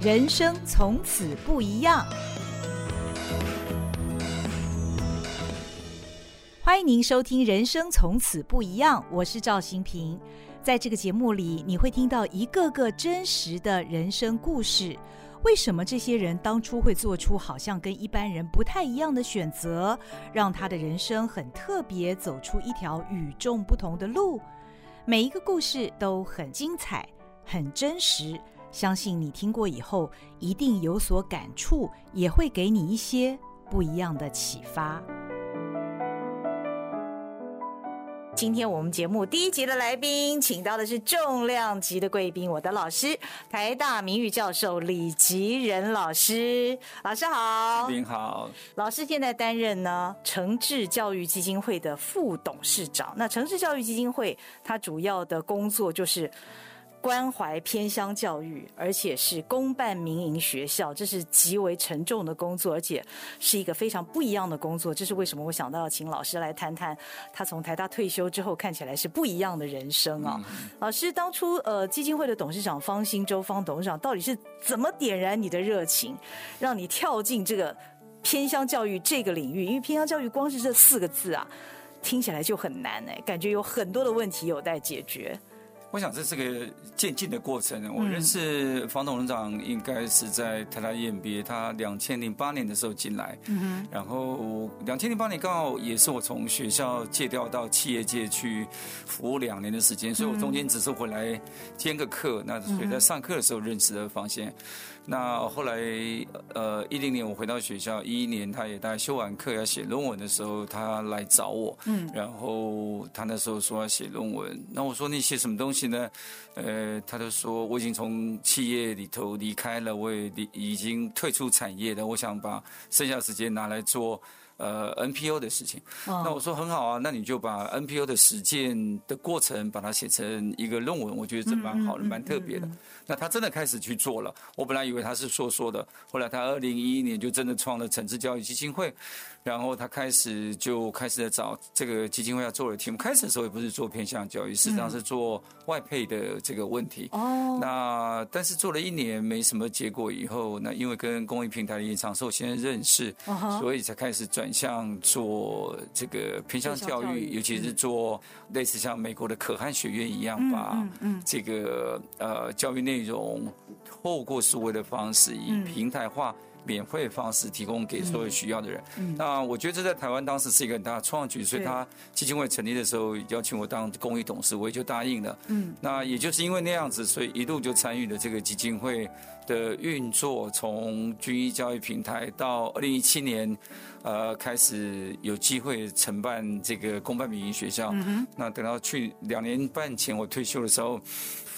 人生从此不一样。欢迎您收听《人生从此不一样》，我是赵新平。在这个节目里，你会听到一个个真实的人生故事。为什么这些人当初会做出好像跟一般人不太一样的选择，让他的人生很特别，走出一条与众不同的路？每一个故事都很精彩，很真实。相信你听过以后，一定有所感触，也会给你一些不一样的启发。今天我们节目第一集的来宾，请到的是重量级的贵宾，我的老师，台大名誉教授李吉仁老师。老师好，您好。老师现在担任呢诚志教育基金会的副董事长。那诚志教育基金会，它主要的工作就是。关怀偏乡教育，而且是公办民营学校，这是极为沉重的工作，而且是一个非常不一样的工作。这是为什么？我想到要请老师来谈谈他从台大退休之后看起来是不一样的人生啊。嗯、老师当初呃基金会的董事长方兴洲方董事长到底是怎么点燃你的热情，让你跳进这个偏乡教育这个领域？因为偏乡教育光是这四个字啊，听起来就很难哎，感觉有很多的问题有待解决。我想这是个渐进的过程。我认识方董事长应该是在台大 EMBA，他两千零八年的时候进来，嗯然后两千零八年刚好也是我从学校借调到企业界去服务两年的时间，所以我中间只是回来兼个课，那所以在上课的时候认识的方先。那后来，呃，一零年我回到学校，一一年他也大概修完课要写论文的时候，他来找我，嗯，然后他那时候说要写论文，那我说你写什么东西呢？呃，他就说我已经从企业里头离开了，我也离已经退出产业了，我想把剩下时间拿来做。呃，NPO 的事情，那我说很好啊，那你就把 NPO 的实践的过程把它写成一个论文，我觉得这蛮好的，蛮特别的。那他真的开始去做了，我本来以为他是说说的，后来他二零一一年就真的创了诚志教育基金会。然后他开始就开始在找这个基金会要做的题目。开始的时候也不是做偏向教育，实际上是做外配的这个问题。哦。那但是做了一年没什么结果以后，那因为跟公益平台的严长寿先生认识，所以才开始转向做这个偏向教育，尤其是做类似像美国的可汗学院一样，把这个呃教育内容透过数位的方式以平台化。免费方式提供给所有需要的人。嗯，那我觉得这在台湾当时是一个很大的创举，所以他基金会成立的时候邀请我当公益董事，我也就答应了。嗯，那也就是因为那样子，所以一路就参与了这个基金会的运作，从军医教育平台到二零一七年，呃，开始有机会承办这个公办民营学校。嗯，那等到去两年半前我退休的时候。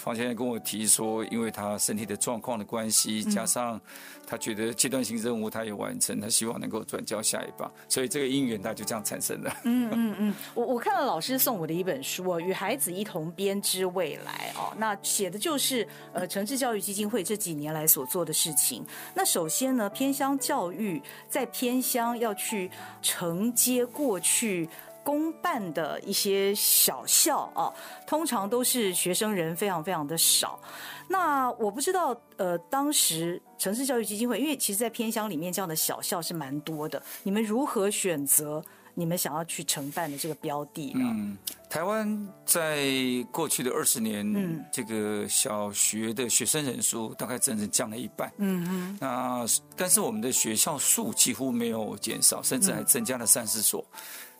方先生跟我提说，因为他身体的状况的关系，加上他觉得阶段性任务他也完成，他希望能够转交下一棒，所以这个因缘他就这样产生了。嗯嗯嗯，我我看了老师送我的一本书《与孩子一同编织未来》哦，那写的就是呃城市教育基金会这几年来来所做的事情。那首先呢，偏乡教育在偏乡要去承接过去。公办的一些小校啊，通常都是学生人非常非常的少。那我不知道，呃，当时城市教育基金会，因为其实，在偏乡里面这样的小校是蛮多的。你们如何选择你们想要去承办的这个标的呢？嗯，台湾在过去的二十年，嗯，这个小学的学生人数大概整整降了一半。嗯嗯。那但是我们的学校数几乎没有减少，甚至还增加了三四所。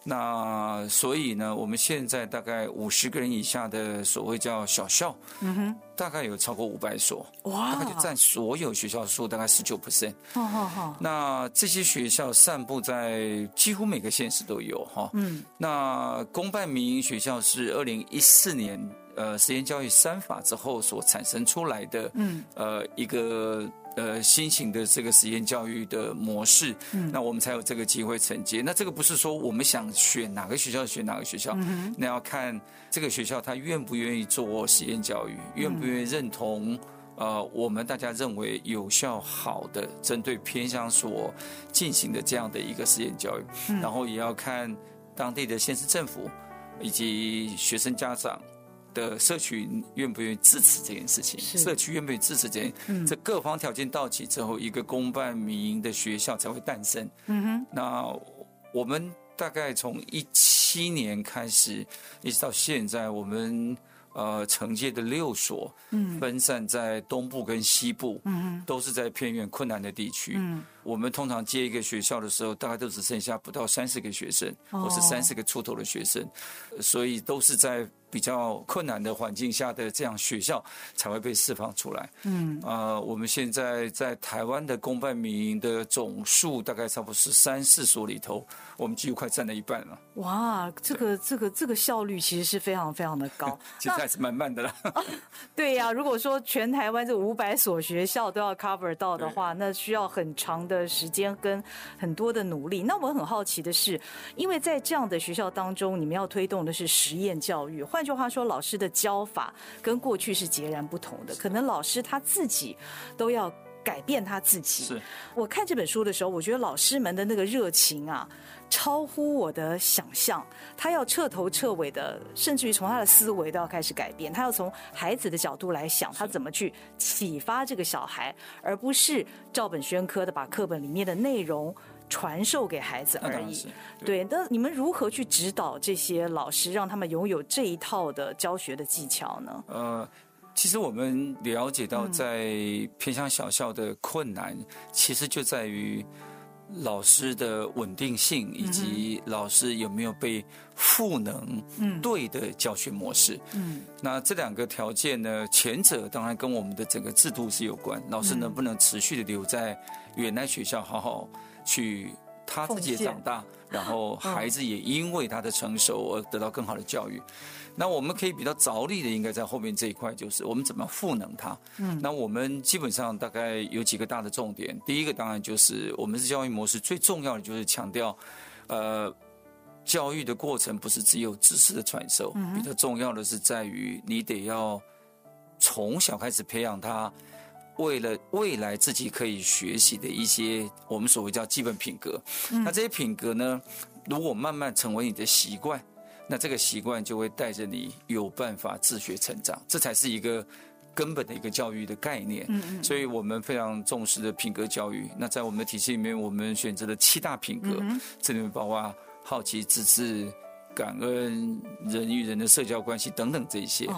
那所以呢，我们现在大概五十个人以下的所谓叫小校，嗯哼，大概有超过五百所，哇，大概就占所有学校数大概十九 percent。好好好。那这些学校散布在几乎每个县市都有哈。嗯。那公办民营学校是二零一四年呃实验教育三法之后所产生出来的，嗯，呃一个。呃，新型的这个实验教育的模式，嗯，那我们才有这个机会承接。那这个不是说我们想选哪个学校选哪个学校，嗯，那要看这个学校他愿不愿意做实验教育，愿不愿意认同呃我们大家认为有效好的针对偏向所进行的这样的一个实验教育，然后也要看当地的县市政府以及学生家长。的社群愿不愿意支持这件事情？社区愿不愿意支持这件？嗯，这各方条件到齐之后，一个公办民营的学校才会诞生。嗯哼，那我们大概从一七年开始，一直到现在，我们。呃，承接的六所，嗯，分散在东部跟西部，嗯，都是在偏远困难的地区。嗯，我们通常接一个学校的时候，大概都只剩下不到三十个学生，或是三十个出头的学生，所以都是在。比较困难的环境下的这样学校才会被释放出来。嗯，啊，我们现在在台湾的公办民营的总数大概差不多是三四所里头，我们几乎快占了一半了。哇，这个这个这个效率其实是非常非常的高，其实还是蛮慢的啦。对呀，如果说全台湾这五百所学校都要 cover 到的话，那需要很长的时间跟很多的努力。那我很好奇的是，因为在这样的学校当中，你们要推动的是实验教育，换句话说，老师的教法跟过去是截然不同的。可能老师他自己都要改变他自己。是我看这本书的时候，我觉得老师们的那个热情啊，超乎我的想象。他要彻头彻尾的，甚至于从他的思维都要开始改变。他要从孩子的角度来想，他怎么去启发这个小孩，而不是照本宣科的把课本里面的内容。传授给孩子而已，对。那你们如何去指导这些老师，让他们拥有这一套的教学的技巧呢？呃，其实我们了解到，在偏向小校的困难，其实就在于老师的稳定性，以及老师有没有被赋能对的教学模式。嗯，那这两个条件呢，前者当然跟我们的整个制度是有关，老师能不能持续的留在原来学校好好。去他自己也长大，然后孩子也因为他的成熟而得到更好的教育。那我们可以比较着力的，应该在后面这一块，就是我们怎么赋能他。嗯，那我们基本上大概有几个大的重点。第一个当然就是我们是教育模式最重要的，就是强调，呃，教育的过程不是只有知识的传授，比较重要的是在于你得要从小开始培养他。为了未来自己可以学习的一些我们所谓叫基本品格，那这些品格呢，如果慢慢成为你的习惯，那这个习惯就会带着你有办法自学成长，这才是一个根本的一个教育的概念。所以我们非常重视的品格教育。那在我们的体系里面，我们选择了七大品格，这里面包括好奇、自制。感恩人与人的社交关系等等这些，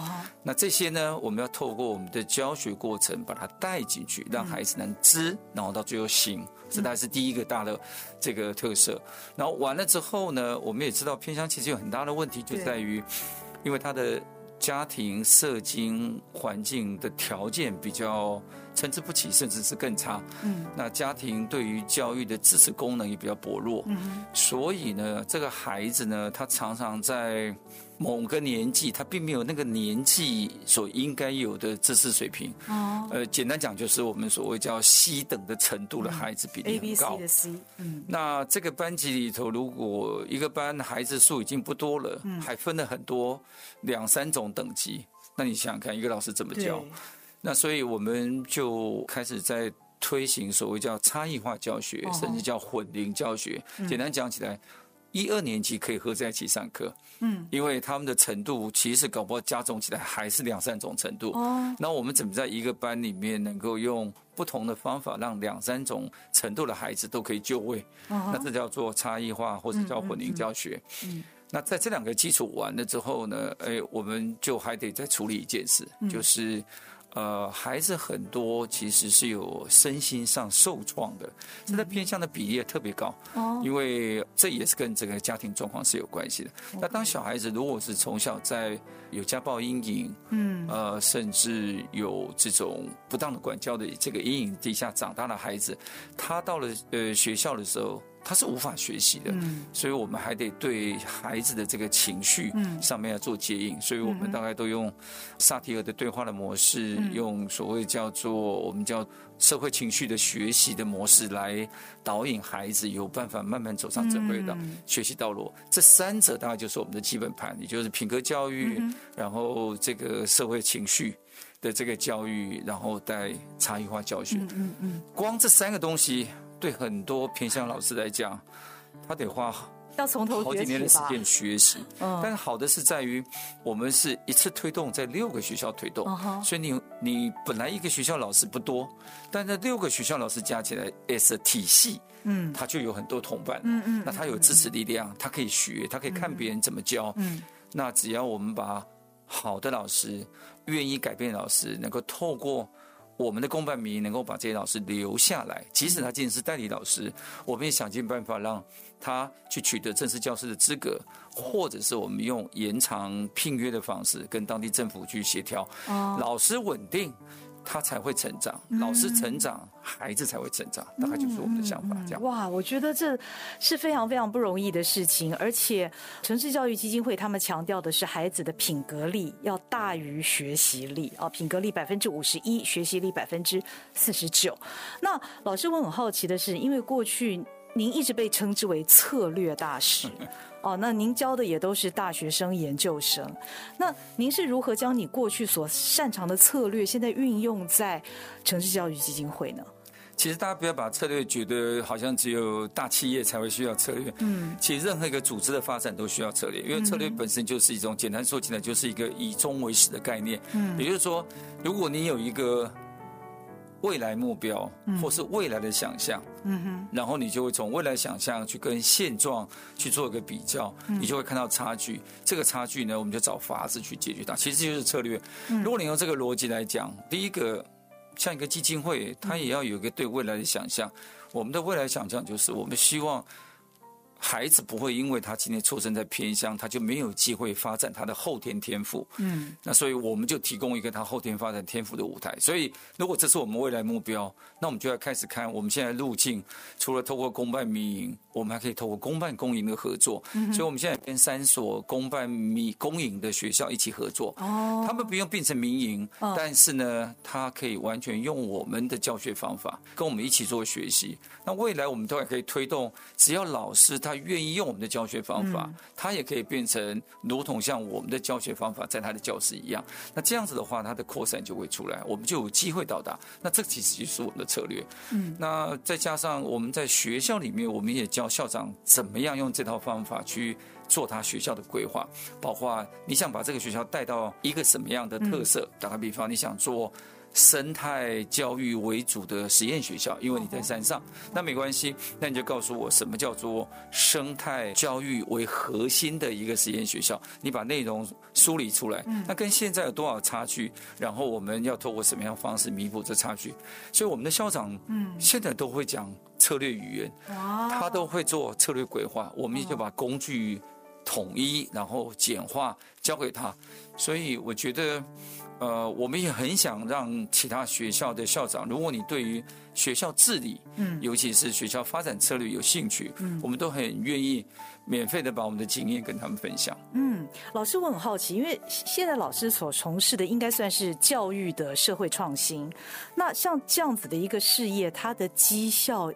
那这些呢，我们要透过我们的教学过程把它带进去，让孩子能知，然后到最后行，这才是第一个大的这个特色。然后完了之后呢，我们也知道偏乡其实有很大的问题，就在于，因为他的家庭社经环境的条件比较。参差不齐，甚至是更差。嗯，那家庭对于教育的支持功能也比较薄弱。嗯，所以呢，这个孩子呢，他常常在某个年纪，他并没有那个年纪所应该有的知识水平。哦，呃，简单讲，就是我们所谓叫 C 等的程度的孩子比例很高。A、B、C 的 C。嗯，那这个班级里头，如果一个班孩子数已经不多了，还分了很多两三种等级，那你想想看，一个老师怎么教？那所以我们就开始在推行所谓叫差异化教学，甚至叫混龄教学。简单讲起来，一二年级可以合在一起上课，嗯，因为他们的程度其实搞不好加重起来还是两三种程度。哦，那我们怎么在一个班里面能够用不同的方法，让两三种程度的孩子都可以就位？那这叫做差异化，或者叫混龄教学。嗯，那在这两个基础完了之后呢，哎，我们就还得再处理一件事，就是。呃，孩子很多其实是有身心上受创的，现在偏向的比例也特别高，哦因为这也是跟这个家庭状况是有关系的。那当小孩子如果是从小在有家暴阴影，嗯，呃，甚至有这种不当的管教的这个阴影底下长大的孩子，他到了呃学校的时候。他是无法学习的，所以我们还得对孩子的这个情绪上面要做接应，所以我们大概都用萨提尔的对话的模式，用所谓叫做我们叫社会情绪的学习的模式来导引孩子有办法慢慢走上正规的学习道路。这三者大概就是我们的基本盘，也就是品格教育，然后这个社会情绪的这个教育，然后带差异化教学。嗯嗯，光这三个东西。对很多偏向老师来讲，他得花要从头好几年的时间学习。嗯，但是好的是在于，我们是一次推动在六个学校推动，所以你你本来一个学校老师不多，但这六个学校老师加起来也是体系，嗯，他就有很多同伴，嗯嗯，那他有支持力量，他可以学，他可以看别人怎么教，嗯，那只要我们把好的老师、愿意改变老师，能够透过。我们的公办民营能够把这些老师留下来，即使他今天是代理老师，我们也想尽办法让他去取得正式教师的资格，或者是我们用延长聘约的方式跟当地政府去协调，老师稳定。他才会成长，老师成长，孩子才会成长，大概就是我们的想法。这样哇，我觉得这是非常非常不容易的事情，而且城市教育基金会他们强调的是孩子的品格力要大于学习力啊，品格力百分之五十一，学习力百分之四十九。那老师，我很好奇的是，因为过去您一直被称之为策略大师。哦，那您教的也都是大学生、研究生，那您是如何将你过去所擅长的策略，现在运用在城市教育基金会呢？其实大家不要把策略觉得好像只有大企业才会需要策略，嗯，其实任何一个组织的发展都需要策略，因为策略本身就是一种简单说起来就是一个以终为始的概念，嗯，也就是说，如果你有一个。未来目标，或是未来的想象，嗯哼，然后你就会从未来想象去跟现状去做一个比较，你就会看到差距。这个差距呢，我们就找法子去解决它。其实就是策略。如果你用这个逻辑来讲，第一个，像一个基金会，它也要有一个对未来的想象。我们的未来想象就是，我们希望。孩子不会因为他今天出生在偏乡，他就没有机会发展他的后天天赋。嗯，那所以我们就提供一个他后天发展天赋的舞台。所以，如果这是我们未来目标，那我们就要开始看我们现在路径。除了透过公办民营，我们还可以透过公办公营的合作。嗯，所以我们现在跟三所公办民公营的学校一起合作。哦，他们不用变成民营，但是呢，他可以完全用我们的教学方法跟我们一起做学习。那未来我们都还可以推动，只要老师他。愿意用我们的教学方法，他也可以变成如同像我们的教学方法在他的教室一样。那这样子的话，他的扩散就会出来，我们就有机会到达。那这其实就是我们的策略。嗯，那再加上我们在学校里面，我们也教校长怎么样用这套方法去做他学校的规划，包括你想把这个学校带到一个什么样的特色。打个比方，你想做。生态教育为主的实验学校，因为你在山上，那没关系，那你就告诉我什么叫做生态教育为核心的一个实验学校，你把内容梳理出来，那跟现在有多少差距？然后我们要透过什么样的方式弥补这差距？所以我们的校长，嗯，现在都会讲策略语言，他都会做策略规划，我们也就把工具统一，然后简化交给他，所以我觉得。呃，我们也很想让其他学校的校长，如果你对于学校治理，嗯，尤其是学校发展策略有兴趣，嗯，我们都很愿意免费的把我们的经验跟他们分享。嗯，老师，我很好奇，因为现在老师所从事的应该算是教育的社会创新，那像这样子的一个事业，它的绩效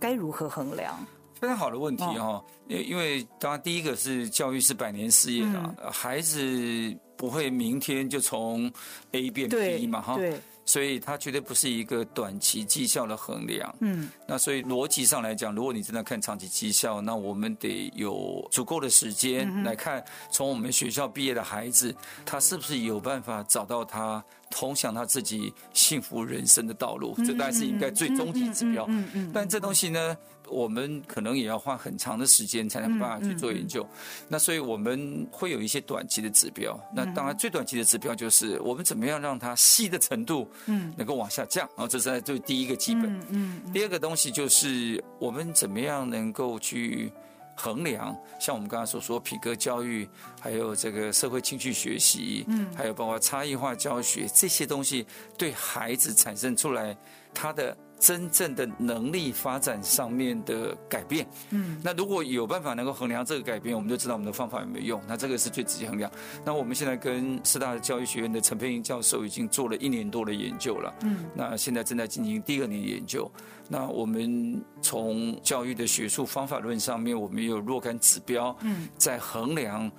该如何衡量？非常好的问题哈，因因为当然第一个是教育是百年事业的，嗯，孩子。不会明天就从 A 变 B 嘛哈，所以它绝对不是一个短期绩效的衡量。嗯，那所以逻辑上来讲，如果你真的看长期绩效，那我们得有足够的时间来看，从我们学校毕业的孩子，他是不是有办法找到他通向他自己幸福人生的道路？这当然是应该最终极指标。嗯嗯，但这东西呢？我们可能也要花很长的时间才能办法去做研究，那所以我们会有一些短期的指标。那当然最短期的指标就是我们怎么样让它细的程度，嗯，能够往下降。然后这是在最第一个基本。嗯。第二个东西就是我们怎么样能够去衡量，像我们刚才所说品格教育，还有这个社会兴趣学习，嗯，还有包括差异化教学这些东西，对孩子产生出来他的。真正的能力发展上面的改变，嗯，那如果有办法能够衡量这个改变，我们就知道我们的方法有没有用。那这个是最直接衡量。那我们现在跟师大教育学院的陈佩英教授已经做了一年多的研究了，嗯，那现在正在进行第二年研究。那我们从教育的学术方法论上面，我们有若干指标，嗯，在衡量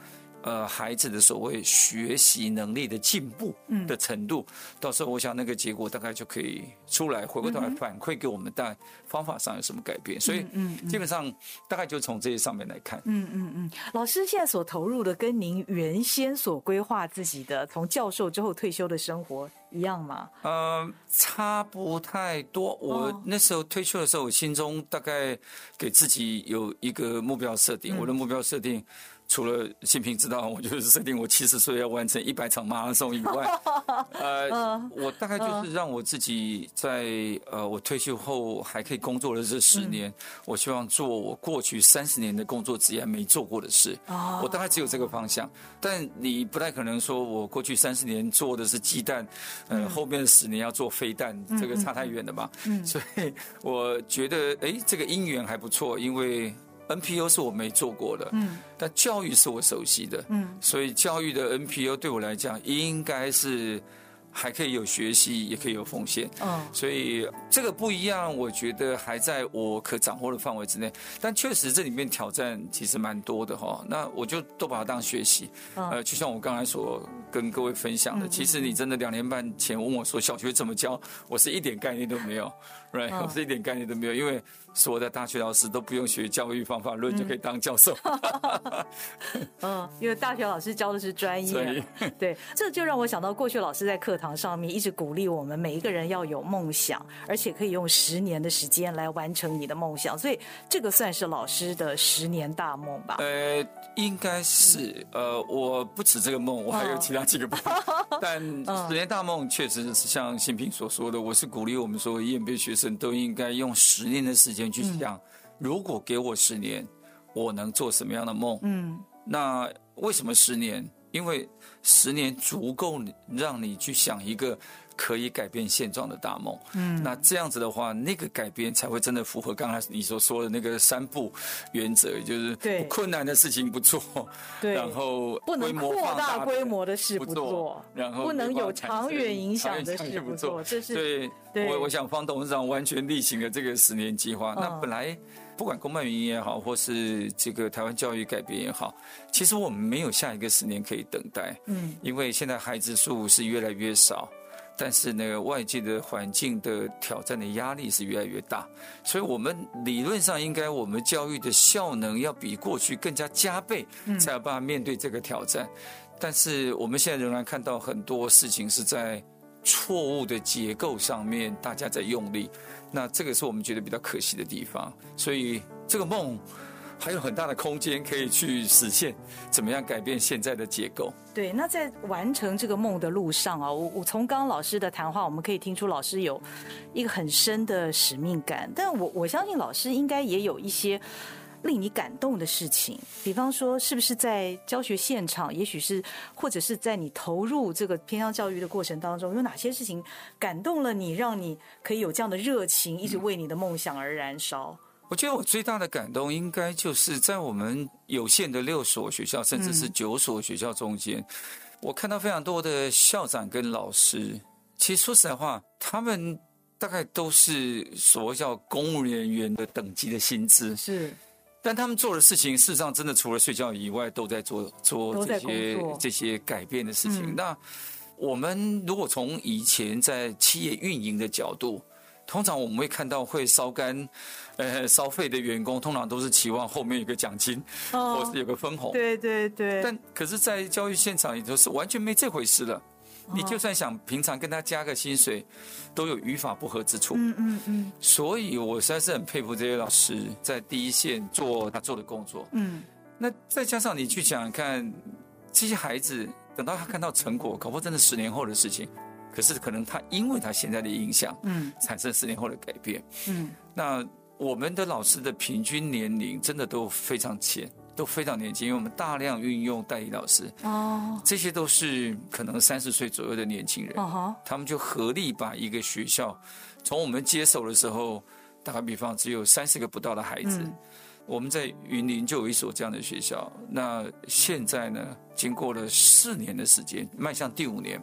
呃孩子的所谓学习能力的进步的程度，嗯、到时候我想那个结果大概就可以出来，回过头来反馈给我们，但方法上有什么改变。所以，嗯，基本上大概就从这些上面来看。嗯嗯嗯，老师现在所投入的，跟您原先所规划自己的从教授之后退休的生活一样吗？呃，差不太多。我那时候退休的时候，我心中大概给自己有一个目标设定，我的目标设定。除了新平知道，我就是设定我七十岁要完成一百场马拉松以外，呃，我大概就是让我自己在呃我退休后还可以工作的这十年，我希望做我过去三十年的工作职业没做过的事。我大概只有这个方向，但你不太可能说我过去三十年做的是鸡蛋，呃，后面的十年要做飞弹，这个差太远了吧？所以我觉得，哎，这个因缘还不错，因为。NPO 是我没做过的，嗯，但教育是我熟悉的，嗯，所以教育的 NPO 对我来讲应该是。还可以有学习，也可以有奉献，嗯，所以这个不一样，我觉得还在我可掌握的范围之内。但确实这里面挑战其实蛮多的哈。那我就都把它当学习，呃，就像我刚才所跟各位分享的，其实你真的两年半前问我说小学怎么教，我是一点概念都没有，right，我是一点概念都没有，因为所有的大学老师都不用学教育方法论就可以当教授，嗯，因为大学老师教的是专业，对，这就让我想到过去老师在课堂上面一直鼓励我们每一个人要有梦想，而且可以用十年的时间来完成你的梦想，所以这个算是老师的十年大梦吧？呃，应该是，呃，我不止这个梦，我还有其他几个梦，但十年大梦确实是像新平所说的，我是鼓励我们所有 EMBA 学生都应该用十年的时间去想，如果给我十年，我能做什么样的梦？嗯，那为什么十年？因为十年足够让你去想一个可以改变现状的大梦。嗯，那这样子的话，那个改变才会真的符合刚才你所说的那个三不原则，就是对困难的事情不做，对，然后不能扩大规模的事不做，然后不能有长远影响的事不做。这是对，我我想方董事长完全例行了这个十年计划。那本来。不管公办原因也好，或是这个台湾教育改变也好，其实我们没有下一个十年可以等待。嗯，因为现在孩子数是越来越少，但是那个外界的环境的挑战的压力是越来越大，所以我们理论上应该我们教育的效能要比过去更加加倍，才有办法面对这个挑战。但是我们现在仍然看到很多事情是在错误的结构上面，大家在用力。那这个是我们觉得比较可惜的地方，所以这个梦还有很大的空间可以去实现。怎么样改变现在的结构？对，那在完成这个梦的路上啊，我我从刚刚老师的谈话，我们可以听出老师有一个很深的使命感。但我我相信老师应该也有一些令你感动的事情，比方说，是不是在教学现场，也许是或者是在你投入这个偏向教育的过程当中，有哪些事情感动了你，让你可以有这样的热情，一直为你的梦想而燃烧？我觉得我最大的感动，应该就是在我们有限的六所学校，甚至是九所学校中间，我看到非常多的校长跟老师。其实说实在话，他们大概都是所谓叫公务人员的等级的薪资是。但他们做的事情，事实上真的除了睡觉以外，都在做做这些这些改变的事情。嗯、那我们如果从以前在企业运营的角度，通常我们会看到会烧干、呃烧废的员工，通常都是期望后面有个奖金，哦、或是有个分红。对对对。但可是，在教育现场里头是完全没这回事的。你就算想平常跟他加个薪水，都有语法不合之处。嗯嗯嗯。所以我实在是很佩服这些老师在第一线做他做的工作。嗯。那再加上你去想想看，这些孩子等到他看到成果，搞不好真的十年后的事情。可是可能他因为他现在的影响，嗯，产生十年后的改变。嗯。那我们的老师的平均年龄真的都非常浅。都非常年轻，因为我们大量运用代理老师，哦，这些都是可能三十岁左右的年轻人，哦，他们就合力把一个学校，从我们接手的时候，打个比方，只有三十个不到的孩子，嗯，我们在云林就有一所这样的学校，那现在呢，经过了四年的时间，迈向第五年，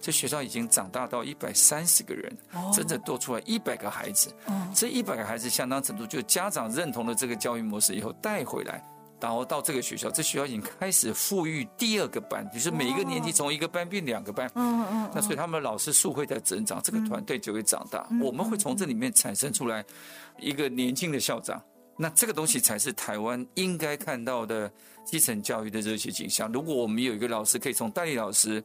这学校已经长大到一百三十个人，哦，真正多出来一百个孩子，哦，这一百个孩子相当程度就家长认同了这个教育模式以后带回来。然后到这个学校，这学校已经开始富裕第二个班，就是每一个年级从一个班变两个班。嗯嗯。那所以他们的老师数会在增长，这个团队就会长大。我们会从这里面产生出来一个年轻的校长。那这个东西才是台湾应该看到的基层教育的热血景象。如果我们有一个老师可以从代理老师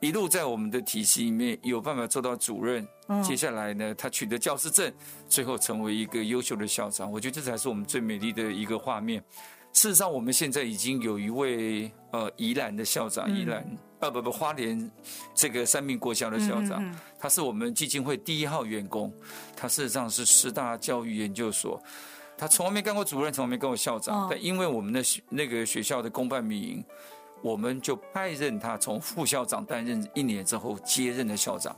一路在我们的体系里面有办法做到主任，接下来呢，他取得教师证，最后成为一个优秀的校长，我觉得这才是我们最美丽的一个画面。事实上，我们现在已经有一位呃宜兰的校长，宜兰呃不不花莲这个三民国小的校长，他是我们基金会第一号员工，他事实上是师大教育研究所，他从来没干过主任，从来没干过校长，但因为我们的那个学校的公办民营，我们就派任他从副校长担任一年之后接任的校长。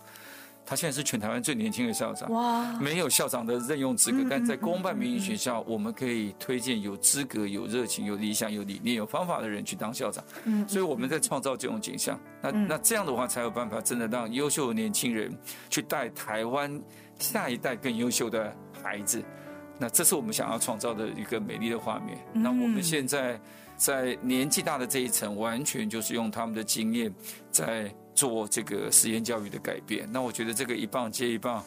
他现在是全台湾最年轻的校长，哇！没有校长的任用资格，但在公办民营学校，我们可以推荐有资格、有热情、有理想、有理念、有方法的人去当校长。嗯，所以我们在创造这种景象。那那这样的话，才有办法真的让优秀的年轻人去带台湾下一代更优秀的孩子。那这是我们想要创造的一个美丽的画面。那我们现在在年纪大的这一层，完全就是用他们的经验在。做这个实验教育的改变，那我觉得这个一棒接一棒，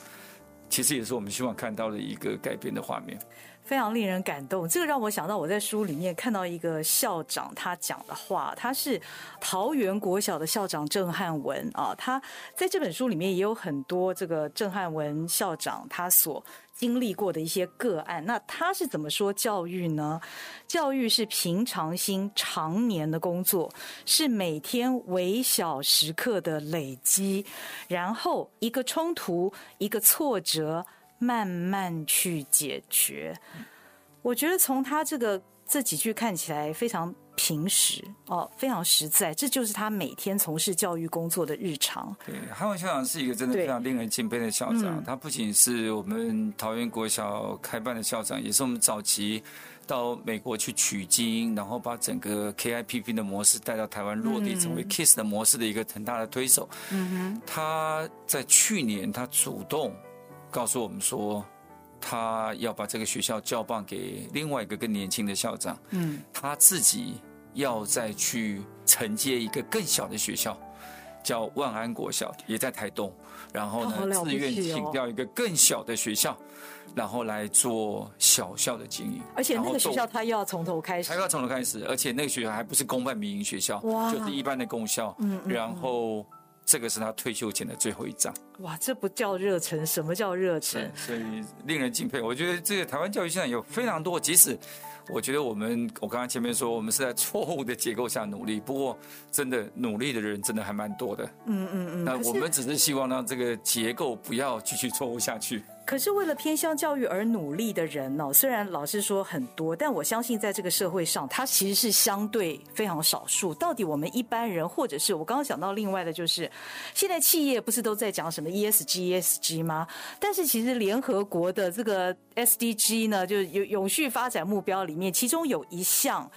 其实也是我们希望看到的一个改变的画面，非常令人感动。这个让我想到我在书里面看到一个校长他讲的话，他是桃园国小的校长郑汉文啊，他在这本书里面也有很多这个郑汉文校长他所。经历过的一些个案，那他是怎么说教育呢？教育是平常心常年的工作，是每天微小时刻的累积，然后一个冲突，一个挫折，慢慢去解决。我觉得从他这个这几句看起来非常。平实哦，非常实在，这就是他每天从事教育工作的日常。对，汉文校长是一个真的非常令人敬佩的校长。他不仅是我们桃园国小开办的校长，也是我们早期到美国去取经，然后把整个 KIPP 的模式带到台湾落地，成为 KISS 的模式的一个很大的推手。嗯哼，他在去年他主动告诉我们说，他要把这个学校交棒给另外一个更年轻的校长。嗯，他自己。要再去承接一个更小的学校，叫万安国小，也在台东。然后呢，自愿请调一个更小的学校，然后来做小校的经营。而且那个学校他又要从头开始，他又要从头开始，而且那个学校还不是公办民营学校，就是一般的公校。嗯，然后这个是他退休前的最后一仗。哇，这不叫热忱，什么叫热忱？所以令人敬佩。我觉得这个台湾教育现在有非常多，即使。我觉得我们，我刚刚前面说，我们是在错误的结构下努力。不过，真的努力的人真的还蛮多的。嗯嗯嗯。那我们只是希望让这个结构不要继续错误下去。可是为了偏向教育而努力的人呢？虽然老师说很多，但我相信在这个社会上，他其实是相对非常少数。到底我们一般人，或者是我刚刚讲到另外的，就是现在企业不是都在讲什么 ESG ESG 吗？但是其实联合国的这个 SDG 呢，就是永永续发展目标里面，其中有一项。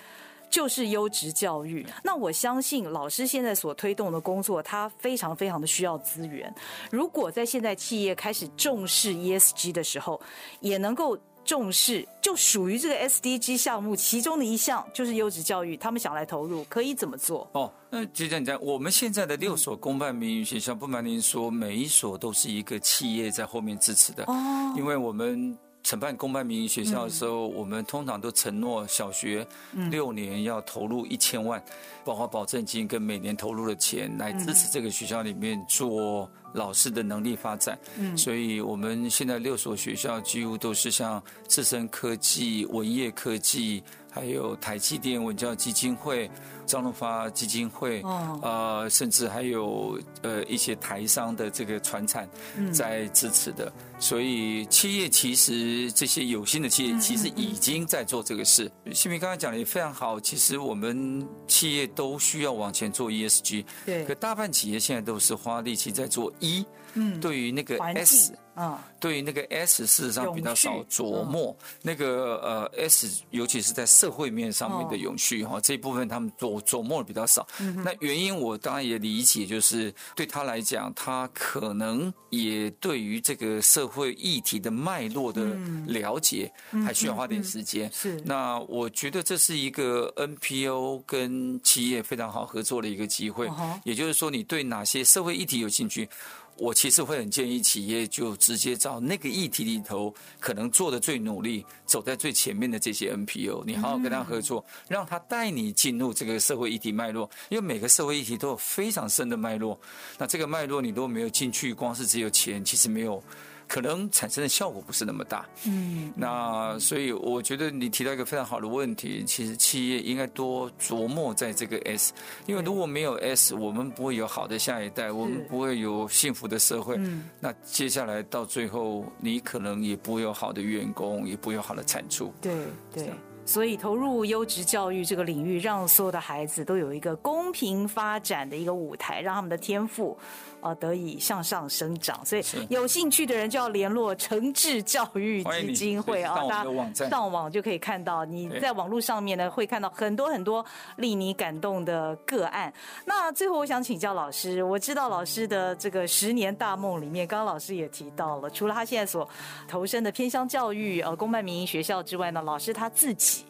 就是优质教育。那我相信老师现在所推动的工作，他非常非常的需要资源。如果在现在企业开始重视 ESG 的时候，也能够重视，就属于这个 SDG 项目其中的一项，就是优质教育。他们想来投入，可以怎么做？哦，那就像你讲，我们现在的六所公办民营学校，不瞒您说，每一所都是一个企业在后面支持的。哦，因为我们。承办公办民营学校的时候，我们通常都承诺小学六年要投入一千万，包括保证金跟每年投入的钱来支持这个学校里面做老师的能力发展。所以我们现在六所学校几乎都是像智伸科技、文业科技，还有台积电文教基金会。张荣发基金会，呃，甚至还有呃一些台商的这个传产在支持的，所以企业其实这些有心的企业其实已经在做这个事。新民刚才讲的也非常好，其实我们企业都需要往前做 ESG，对，可大半企业现在都是花力气在做 E，嗯，对于那个 S。嗯，对于那个 S 事实上比较少琢磨。那个呃 S，尤其是在社会面上面的永续哈，这一部分他们琢琢磨的比较少。那原因我当然也理解，就是对他来讲，他可能也对于这个社会议题的脉络的了解，还需要花点时间。是。那我觉得这是一个 NPO 跟企业非常好合作的一个机会。也就是说，你对哪些社会议题有兴趣？我其实会很建议企业就直接照那个议题里头可能做的最努力、走在最前面的这些 NPO，你好好跟他合作，让他带你进入这个社会议题脉络，因为每个社会议题都有非常深的脉络。那这个脉络你如果没有进去，光是只有钱，其实没有。可能产生的效果不是那么大，嗯，那所以我觉得你提到一个非常好的问题，其实企业应该多琢磨在这个 S，因为如果没有 S，我们不会有好的下一代，我们不会有幸福的社会，嗯，那接下来到最后，你可能也不会有好的员工，也不会有好的产出，对对，所以投入优质教育这个领域，让所有的孩子都有一个公平发展的一个舞台，让他们的天赋。啊，得以向上生长，所以有兴趣的人就要联络诚志教育基金会啊，大家上网就可以看到。你在网络上面呢，会看到很多很多令你感动的个案。那最后，我想请教老师，我知道老师的这个十年大梦里面，刚刚老师也提到了，除了他现在所投身的偏乡教育、呃公办民营学校之外呢，老师他自己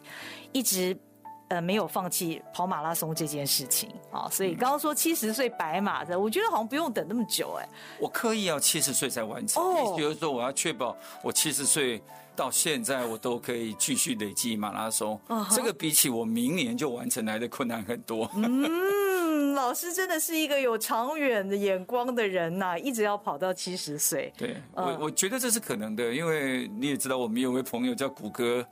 一直。呃，没有放弃跑马拉松这件事情。啊，所以刚刚说七十岁白马的，我觉得好像不用等那么久哎。我刻意要七十岁才完成，哦，比如说我要确保我七十岁到现在我都可以继续累积马拉松，这个比起我明年就完成来的困难很多。嗯，老师真的是一个有长远的眼光的人呐，一直要跑到七十岁。对，我我觉得这是可能的，因为你也知道，我们有位朋友叫谷歌。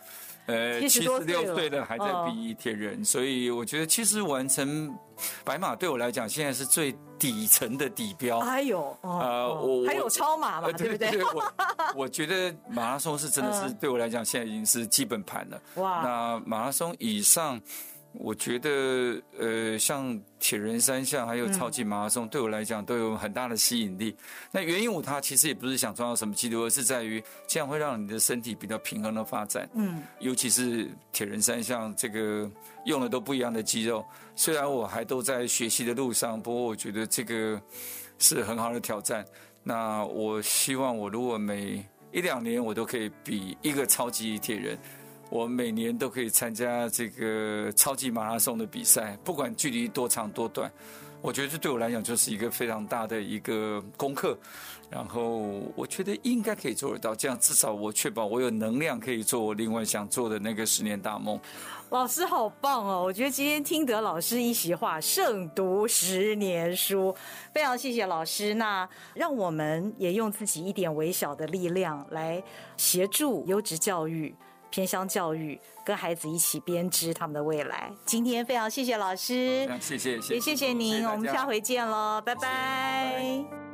呃，七十六岁的还在比铁人，所以我觉得其实完成白马对我来讲，现在是最底层的底标。还有，呃，我还有超马嘛，对不对？我 我觉得马拉松是真的是对我来讲，现在已经是基本盘了。哇，那马拉松以上。我觉得，呃，像铁人三项还有超级马拉松，对我来讲都有很大的吸引力。那原因我他其实也不是想创造什么记录，而是在于这样会让你的身体比较平衡的发展。嗯，尤其是铁人三项，这个用的都不一样的肌肉。虽然我还都在学习的路上，不过我觉得这个是很好的挑战。那我希望我如果每一两年我都可以比一个超级铁人。我每年都可以参加这个超级马拉松的比赛，不管距离多长多短，我觉得这对我来讲就是一个非常大的一个功课。然后我觉得应该可以做得到，这样至少我确保我有能量可以做我另外想做的那个十年大梦。老师好棒哦！我觉得今天听得老师一席话，胜读十年书。非常谢谢老师，那让我们也用自己一点微小的力量来协助优质教育。偏乡教育，跟孩子一起编织他们的未来。今天非常谢谢老师，谢谢，谢谢，也谢谢您，我们下回见喽，拜拜。